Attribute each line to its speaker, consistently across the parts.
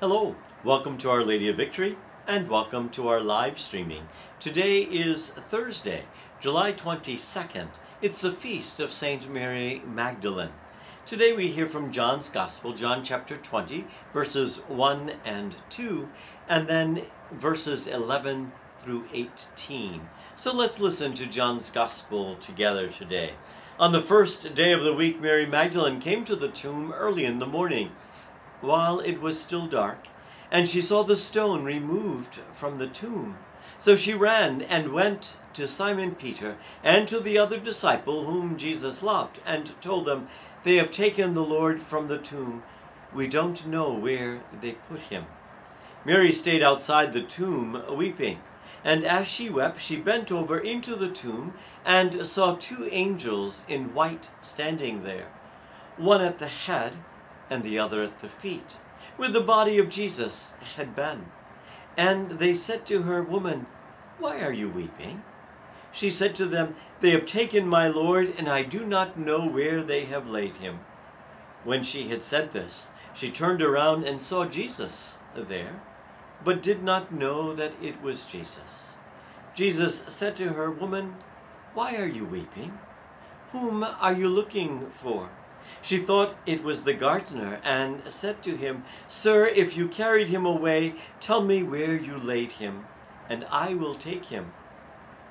Speaker 1: Hello, welcome to Our Lady of Victory, and welcome to our live streaming. Today is Thursday, July 22nd. It's the feast of Saint Mary Magdalene. Today we hear from John's Gospel, John chapter 20, verses 1 and 2, and then verses 11 through 18. So let's listen to John's Gospel together today. On the first day of the week, Mary Magdalene came to the tomb early in the morning while it was still dark, and she saw the stone removed from the tomb. So she ran and went to Simon Peter and to the other disciple whom Jesus loved, and told them, They have taken the Lord from the tomb. We don't know where they put him. Mary stayed outside the tomb weeping. And as she wept, she bent over into the tomb and saw two angels in white standing there, one at the head and the other at the feet, where the body of Jesus had been. And they said to her, Woman, why are you weeping? She said to them, They have taken my Lord, and I do not know where they have laid him. When she had said this, she turned around and saw Jesus there, but did not know that it was Jesus. Jesus said to her, Woman, why are you weeping? Whom are you looking for? She thought it was the gardener, and said to him, Sir, if you carried him away, tell me where you laid him, and I will take him.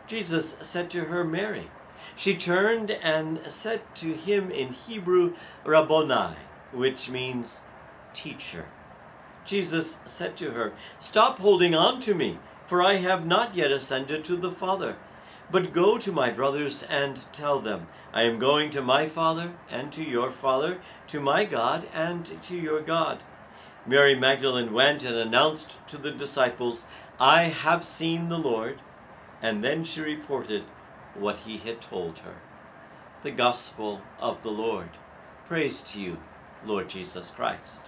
Speaker 1: Jesus said to her, Mary. She turned and said to him in Hebrew, Rabboni, which means teacher. Jesus said to her, Stop holding on to me, for I have not yet ascended to the Father. But go to my brothers and tell them, I am going to my Father and to your Father, to my God and to your God. Mary Magdalene went and announced to the disciples, I have seen the Lord. And then she reported what he had told her. The Gospel of the Lord. Praise to you, Lord Jesus Christ.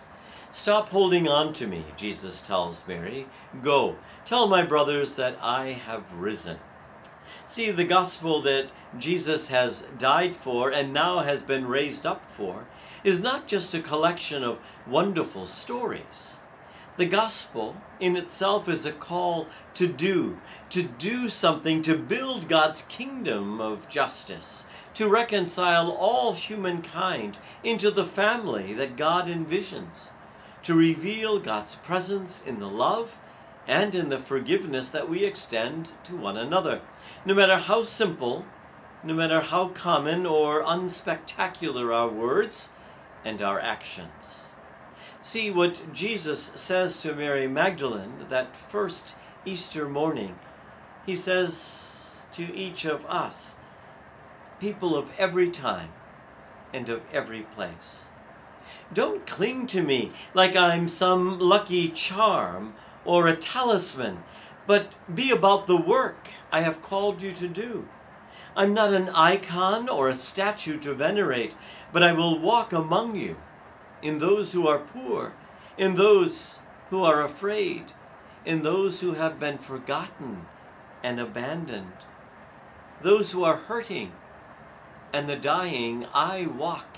Speaker 1: Stop holding on to me, Jesus tells Mary. Go, tell my brothers that I have risen. See, the gospel that Jesus has died for and now has been raised up for is not just a collection of wonderful stories. The gospel in itself is a call to do, to do something to build God's kingdom of justice, to reconcile all humankind into the family that God envisions, to reveal God's presence in the love and in the forgiveness that we extend to one another. No matter how simple, no matter how common or unspectacular our words and our actions. See what Jesus says to Mary Magdalene that first Easter morning. He says to each of us, people of every time and of every place, don't cling to me like I'm some lucky charm or a talisman, but be about the work I have called you to do. I'm not an icon or a statue to venerate, but I will walk among you, in those who are poor, in those who are afraid, in those who have been forgotten and abandoned, those who are hurting and the dying, I walk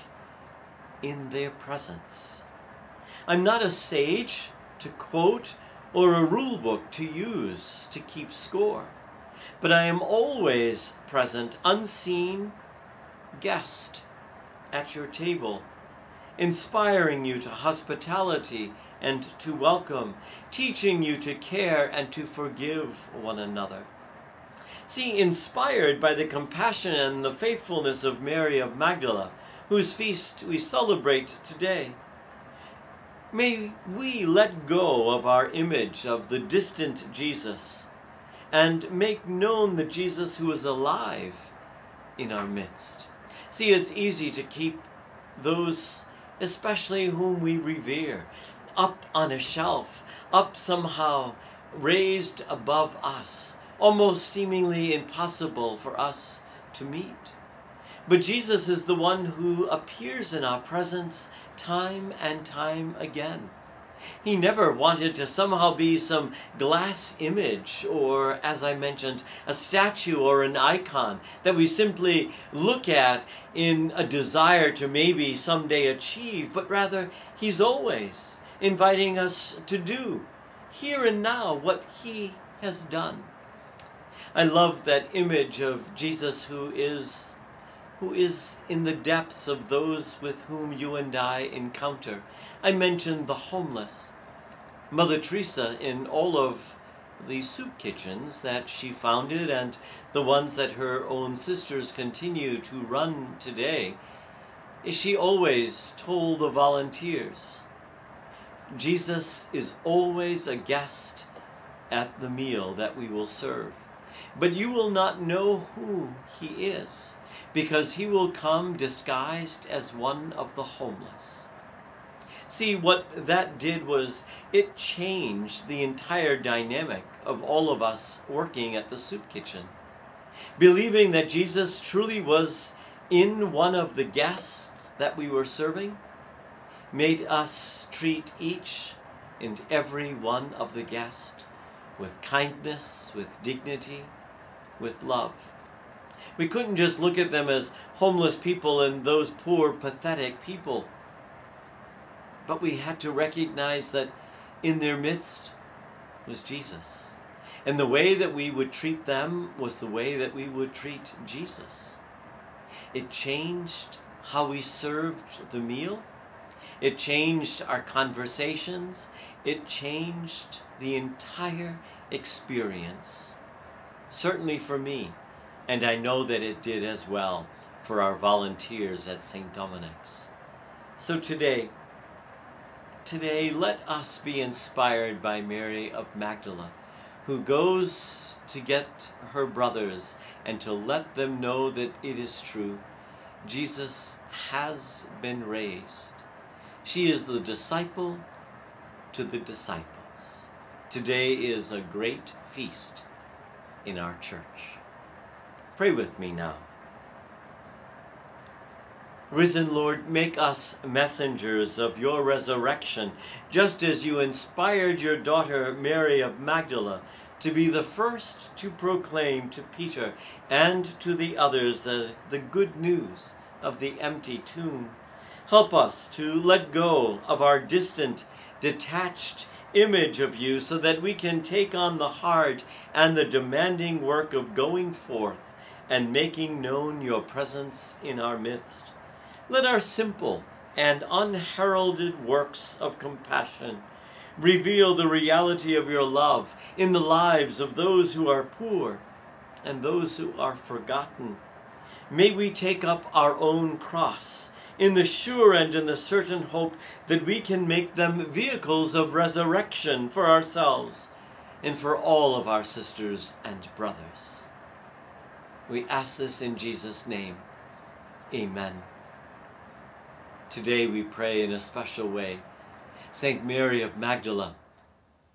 Speaker 1: in their presence. I'm not a sage to quote or a rule book to use to keep score. But I am always present, unseen, guest at your table, inspiring you to hospitality and to welcome, teaching you to care and to forgive one another. See, inspired by the compassion and the faithfulness of Mary of Magdala, whose feast we celebrate today, May we let go of our image of the distant Jesus and make known the Jesus who is alive in our midst. See, it's easy to keep those, especially whom we revere, up on a shelf, up somehow raised above us, almost seemingly impossible for us to meet. But Jesus is the one who appears in our presence time and time again. He never wanted to somehow be some glass image or, as I mentioned, a statue or an icon that we simply look at in a desire to maybe someday achieve, but rather, He's always inviting us to do here and now what He has done. I love that image of Jesus who is who is in the depths of those with whom you and I encounter. I mentioned the homeless. Mother Teresa in all of the soup kitchens that she founded and the ones that her own sisters continue to run today, she always told the volunteers Jesus is always a guest at the meal that we will serve, but you will not know who he is because he will come disguised as one of the homeless. See, what that did was it changed the entire dynamic of all of us working at the soup kitchen. Believing that Jesus truly was in one of the guests that we were serving made us treat each and every one of the guests with kindness, with dignity, with love. We couldn't just look at them as homeless people and those poor, pathetic people. But we had to recognize that in their midst was Jesus. And the way that we would treat them was the way that we would treat Jesus. It changed how we served the meal. It changed our conversations. It changed the entire experience. Certainly for me, and I know that it did as well for our volunteers at St. Dominic's. So today, today let us be inspired by Mary of Magdala, who goes to get her brothers and to let them know that it is true. Jesus has been raised. She is the disciple to the disciples. Today is a great feast in our church. Pray with me now. Risen Lord, make us messengers of your resurrection, just as you inspired your daughter Mary of Magdala to be the first to proclaim to Peter and to the others the, the good news of the empty tomb. Help us to let go of our distant, detached image of you so that we can take on the hard and the demanding work of going forth and making known your presence in our midst. Let our simple and unheralded works of compassion reveal the reality of your love in the lives of those who are poor and those who are forgotten. May we take up our own cross in the sure and in the certain hope that we can make them vehicles of resurrection for ourselves and for all of our sisters and brothers. We ask this in Jesus' name. Amen. Today we pray in a special way. Saint Mary of Magdala,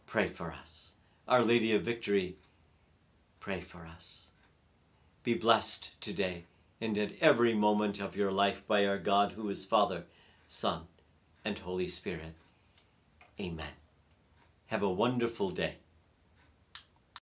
Speaker 1: pray for us. Our Lady of Victory, pray for us. Be blessed today and at every moment of your life by our God, who is Father, Son, and Holy Spirit. Amen. Have a wonderful day.